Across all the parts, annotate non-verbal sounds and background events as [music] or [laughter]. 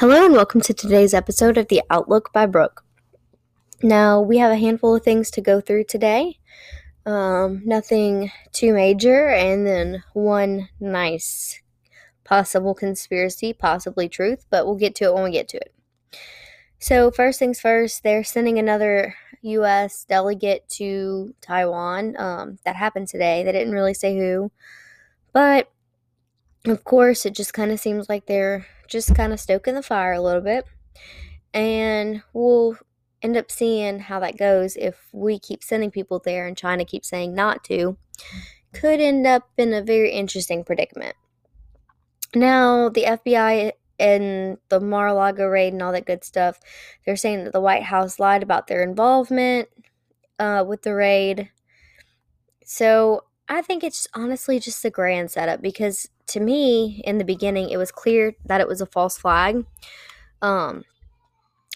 Hello, and welcome to today's episode of The Outlook by Brooke. Now, we have a handful of things to go through today. Um, nothing too major, and then one nice possible conspiracy, possibly truth, but we'll get to it when we get to it. So, first things first, they're sending another U.S. delegate to Taiwan. Um, that happened today. They didn't really say who, but of course, it just kind of seems like they're just kind of stoking the fire a little bit. And we'll end up seeing how that goes if we keep sending people there and China keeps saying not to. Could end up in a very interesting predicament. Now, the FBI and the Mar a Lago raid and all that good stuff, they're saying that the White House lied about their involvement uh, with the raid. So I think it's honestly just a grand setup because to me, in the beginning, it was clear that it was a false flag. Um,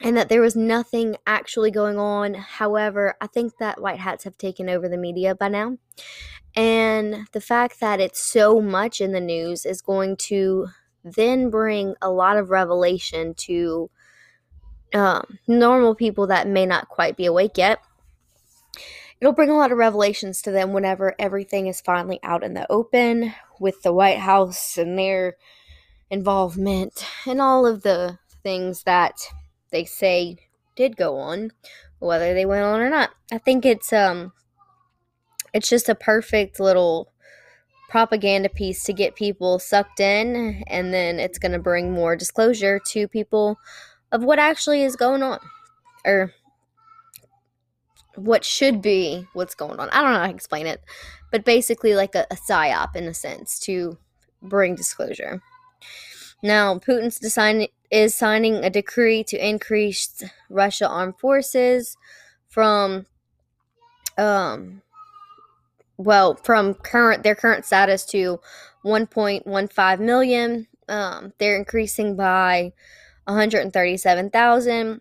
and that there was nothing actually going on. However, I think that white hats have taken over the media by now. And the fact that it's so much in the news is going to then bring a lot of revelation to um, normal people that may not quite be awake yet it'll bring a lot of revelations to them whenever everything is finally out in the open with the White House and their involvement and all of the things that they say did go on, whether they went on or not. I think it's um it's just a perfect little propaganda piece to get people sucked in and then it's going to bring more disclosure to people of what actually is going on or what should be what's going on. I don't know how to explain it, but basically like a, a psyop in a sense to bring disclosure. Now, Putin's design is signing a decree to increase Russia armed forces from um well, from current their current status to 1.15 million. Um, they're increasing by 137,000.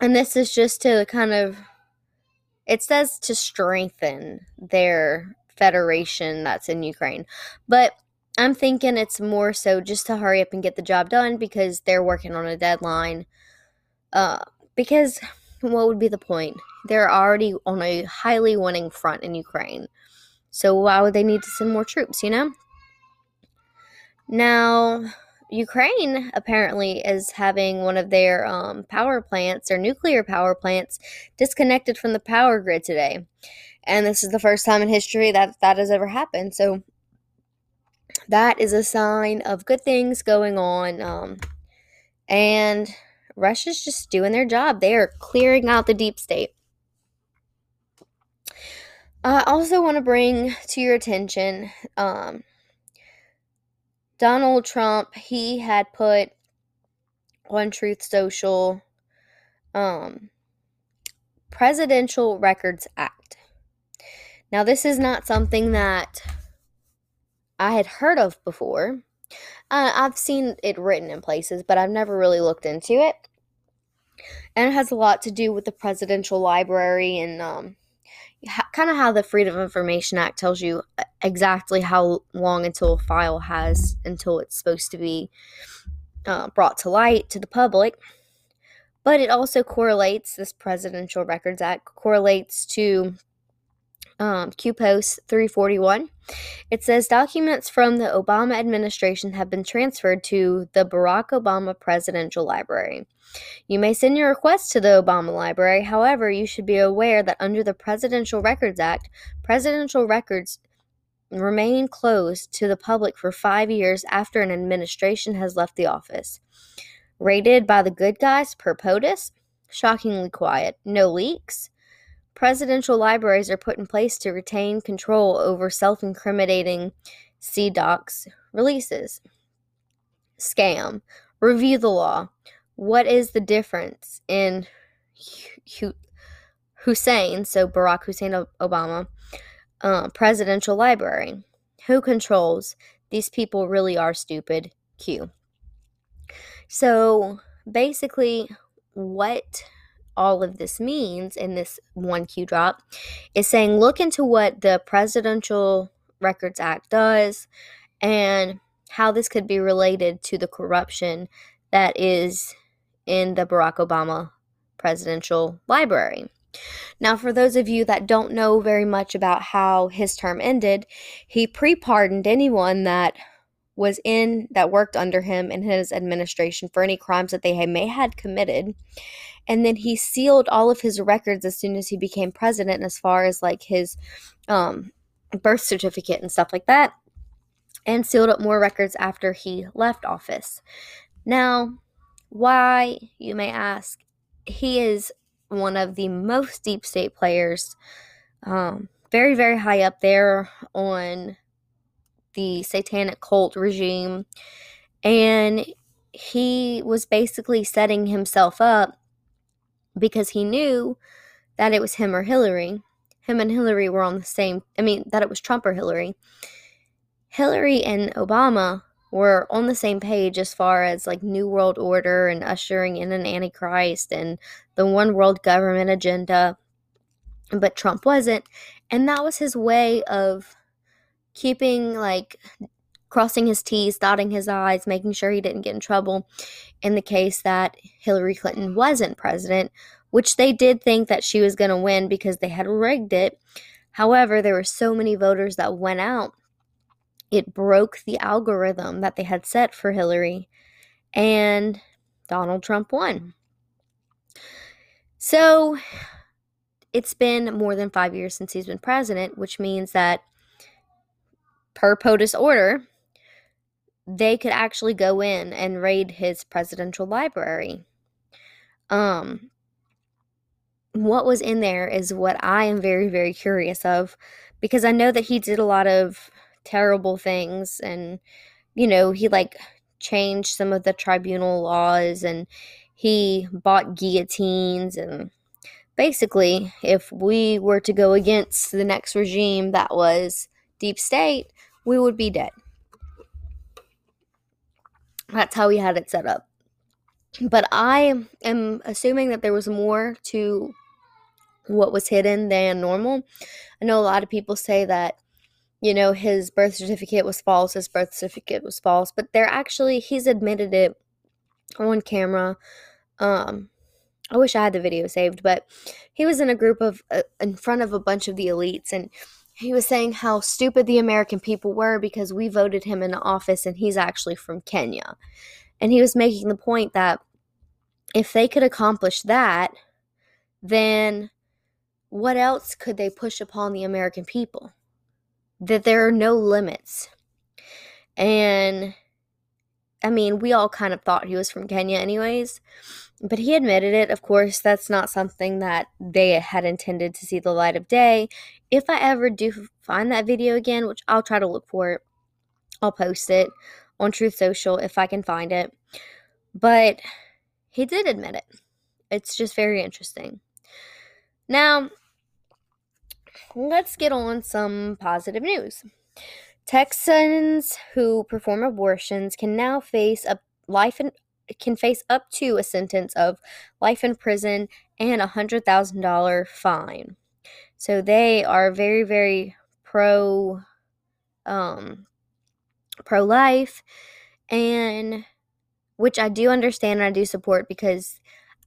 And this is just to kind of it says to strengthen their federation that's in Ukraine. But I'm thinking it's more so just to hurry up and get the job done because they're working on a deadline. Uh, because what would be the point? They're already on a highly winning front in Ukraine. So why would they need to send more troops, you know? Now, Ukraine apparently is having one of their um, power plants, their nuclear power plants, disconnected from the power grid today. And this is the first time in history that that has ever happened. So that is a sign of good things going on. Um, and Russia's just doing their job. They are clearing out the deep state. I also want to bring to your attention um, Donald Trump, he had put on Truth Social um, Presidential Records Act. Now, this is not something that I had heard of before. Uh, I've seen it written in places, but I've never really looked into it. And it has a lot to do with the presidential library and um, kind of how the Freedom of Information Act tells you uh, exactly how long until a file has until it's supposed to be uh, brought to light to the public. But it also correlates, this Presidential Records Act correlates to um, Q post 341. It says documents from the Obama administration have been transferred to the Barack Obama Presidential Library. You may send your request to the Obama Library. However, you should be aware that under the Presidential Records Act, presidential records remain closed to the public for five years after an administration has left the office. Rated by the good guys per POTUS, shockingly quiet, no leaks. Presidential libraries are put in place to retain control over self incriminating CDOCS releases. Scam. Review the law. What is the difference in Hussein, so Barack Hussein Obama, uh, presidential library? Who controls? These people really are stupid. Q. So basically, what all of this means in this one Q drop is saying look into what the Presidential Records Act does and how this could be related to the corruption that is in the Barack Obama Presidential Library. Now, for those of you that don't know very much about how his term ended, he pre pardoned anyone that was in that worked under him in his administration for any crimes that they may had committed. And then he sealed all of his records as soon as he became president as far as like his um, birth certificate and stuff like that and sealed up more records after he left office. Now why you may ask? He is one of the most deep state players um, very very high up there on the satanic cult regime and he was basically setting himself up because he knew that it was him or Hillary. Him and Hillary were on the same, I mean, that it was Trump or Hillary. Hillary and Obama were on the same page as far as like New World Order and ushering in an Antichrist and the one world government agenda. But Trump wasn't. And that was his way of keeping like crossing his T's, dotting his I's, making sure he didn't get in trouble in the case that Hillary Clinton wasn't president, which they did think that she was going to win because they had rigged it. However, there were so many voters that went out, it broke the algorithm that they had set for Hillary, and Donald Trump won. So, it's been more than five years since he's been president, which means that per POTUS order, they could actually go in and raid his presidential library. Um, what was in there is what I am very, very curious of because I know that he did a lot of terrible things and, you know, he like changed some of the tribunal laws and he bought guillotines and basically if we were to go against the next regime that was deep state we would be dead that's how we had it set up. But I am assuming that there was more to what was hidden than normal. I know a lot of people say that, you know, his birth certificate was false, his birth certificate was false, but they're actually, he's admitted it on camera. Um, I wish I had the video saved, but he was in a group of, uh, in front of a bunch of the elites, and he was saying how stupid the American people were because we voted him into office and he's actually from Kenya. And he was making the point that if they could accomplish that, then what else could they push upon the American people? That there are no limits. And I mean, we all kind of thought he was from Kenya, anyways, but he admitted it. Of course, that's not something that they had intended to see the light of day. If I ever do find that video again, which I'll try to look for it, I'll post it on Truth Social if I can find it. But he did admit it. It's just very interesting. Now, let's get on some positive news. Texans who perform abortions can now face a life in, can face up to a sentence of life in prison and a hundred thousand dollar fine. So they are very very pro um pro life and which I do understand and I do support because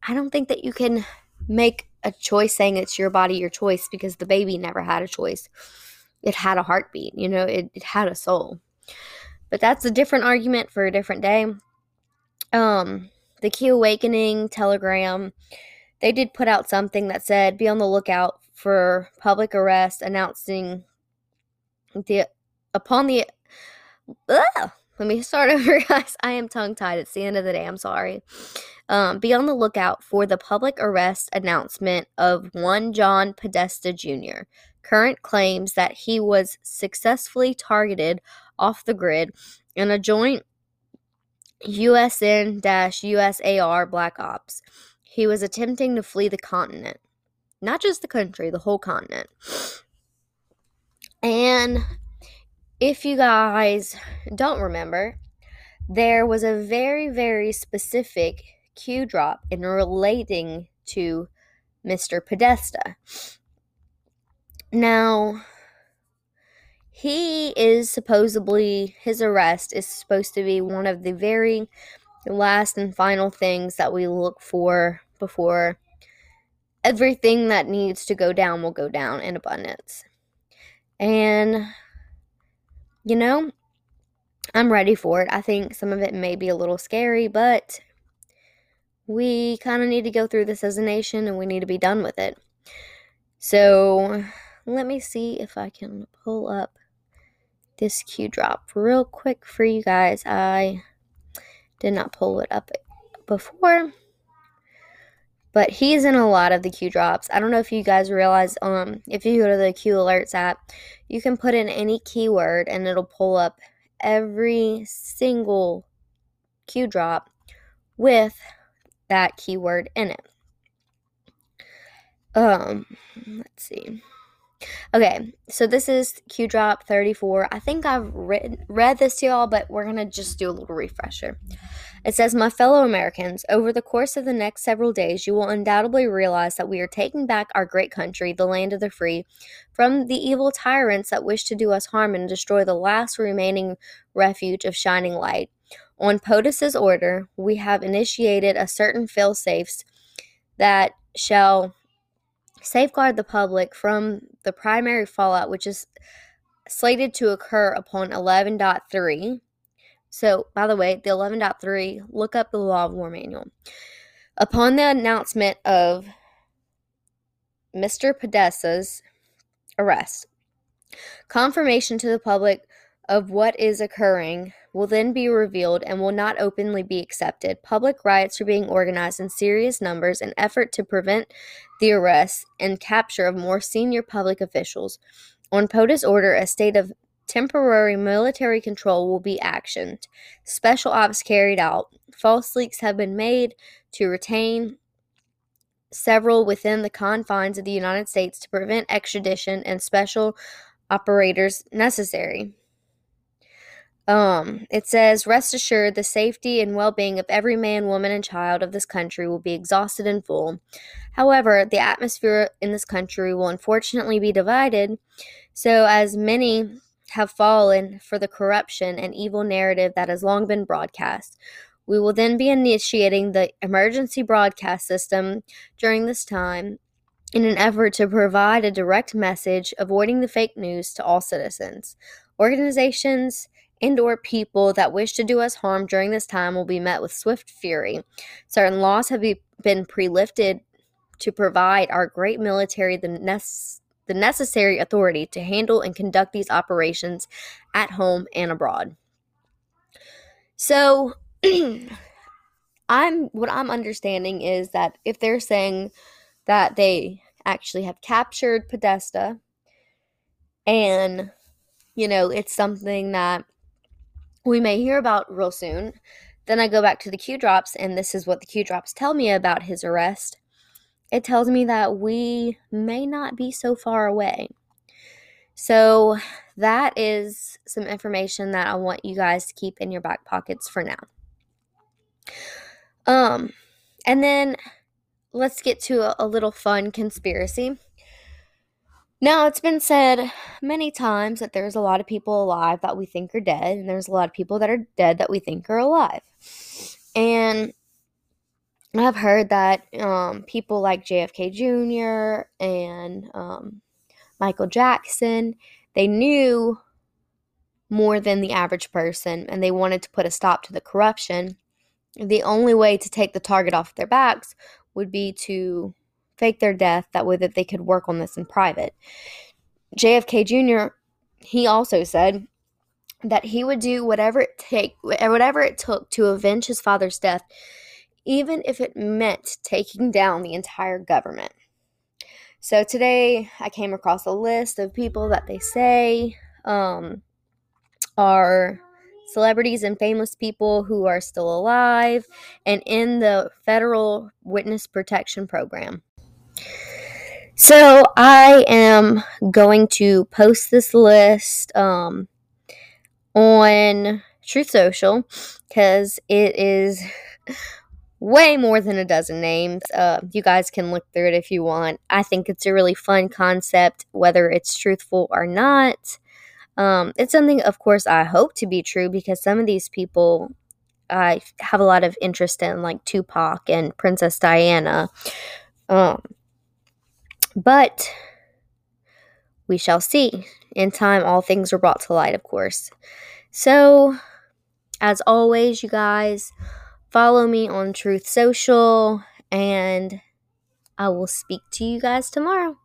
I don't think that you can make a choice saying it's your body your choice because the baby never had a choice it had a heartbeat, you know, it, it had a soul. But that's a different argument for a different day. Um, the Key Awakening Telegram, they did put out something that said be on the lookout for public arrest announcing the upon the ugh, let me start [laughs] over guys. I am tongue tied it's the end of the day. I'm sorry. Um, be on the lookout for the public arrest announcement of one john podesta jr Current claims that he was successfully targeted off the grid in a joint USN USAR Black Ops. He was attempting to flee the continent. Not just the country, the whole continent. And if you guys don't remember, there was a very, very specific Q drop in relating to Mr. Podesta. Now, he is supposedly, his arrest is supposed to be one of the very last and final things that we look for before everything that needs to go down will go down in abundance. And, you know, I'm ready for it. I think some of it may be a little scary, but we kind of need to go through this as a nation and we need to be done with it. So, let me see if I can pull up this Q drop real quick for you guys. I did not pull it up before. But he's in a lot of the Q drops. I don't know if you guys realize um if you go to the Q alerts app, you can put in any keyword and it'll pull up every single Q drop with that keyword in it. Um let's see. Okay, so this is Q Drop 34. I think I've read, read this to y'all, but we're to just do a little refresher. It says, My fellow Americans, over the course of the next several days, you will undoubtedly realize that we are taking back our great country, the land of the free, from the evil tyrants that wish to do us harm and destroy the last remaining refuge of shining light. On POTUS's order, we have initiated a certain fail safes that shall safeguard the public from the primary fallout, which is slated to occur upon 11.3. So, by the way, the 11.3, look up the Law of War Manual. Upon the announcement of Mr. Podesta's arrest, confirmation to the public of what is occurring will then be revealed and will not openly be accepted. Public riots are being organized in serious numbers in effort to prevent the arrest and capture of more senior public officials. On POTUS order, a state of temporary military control will be actioned. Special ops carried out. False leaks have been made to retain several within the confines of the United States to prevent extradition and special operators necessary. Um, it says, Rest assured, the safety and well being of every man, woman, and child of this country will be exhausted in full. However, the atmosphere in this country will unfortunately be divided, so as many have fallen for the corruption and evil narrative that has long been broadcast. We will then be initiating the emergency broadcast system during this time in an effort to provide a direct message, avoiding the fake news to all citizens. Organizations, and or people that wish to do us harm during this time will be met with swift fury. Certain laws have been pre-lifted to provide our great military the, nece- the necessary authority to handle and conduct these operations at home and abroad. So [clears throat] I'm what I'm understanding is that if they're saying that they actually have captured Podesta and you know it's something that we may hear about real soon. Then I go back to the Q drops, and this is what the Q drops tell me about his arrest. It tells me that we may not be so far away. So, that is some information that I want you guys to keep in your back pockets for now. Um, and then let's get to a, a little fun conspiracy. Now, it's been said many times that there's a lot of people alive that we think are dead, and there's a lot of people that are dead that we think are alive. And I've heard that um, people like JFK Jr. and um, Michael Jackson, they knew more than the average person, and they wanted to put a stop to the corruption. The only way to take the target off their backs would be to fake their death that way that they could work on this in private. JFK Jr. he also said that he would do whatever it take whatever it took to avenge his father's death even if it meant taking down the entire government. So today I came across a list of people that they say um, are celebrities and famous people who are still alive and in the federal witness protection program. So I am going to post this list um, on Truth Social because it is way more than a dozen names. Uh, you guys can look through it if you want. I think it's a really fun concept, whether it's truthful or not. Um, it's something, of course, I hope to be true because some of these people I have a lot of interest in, like Tupac and Princess Diana. Um, but we shall see. In time, all things are brought to light, of course. So, as always, you guys, follow me on Truth Social, and I will speak to you guys tomorrow.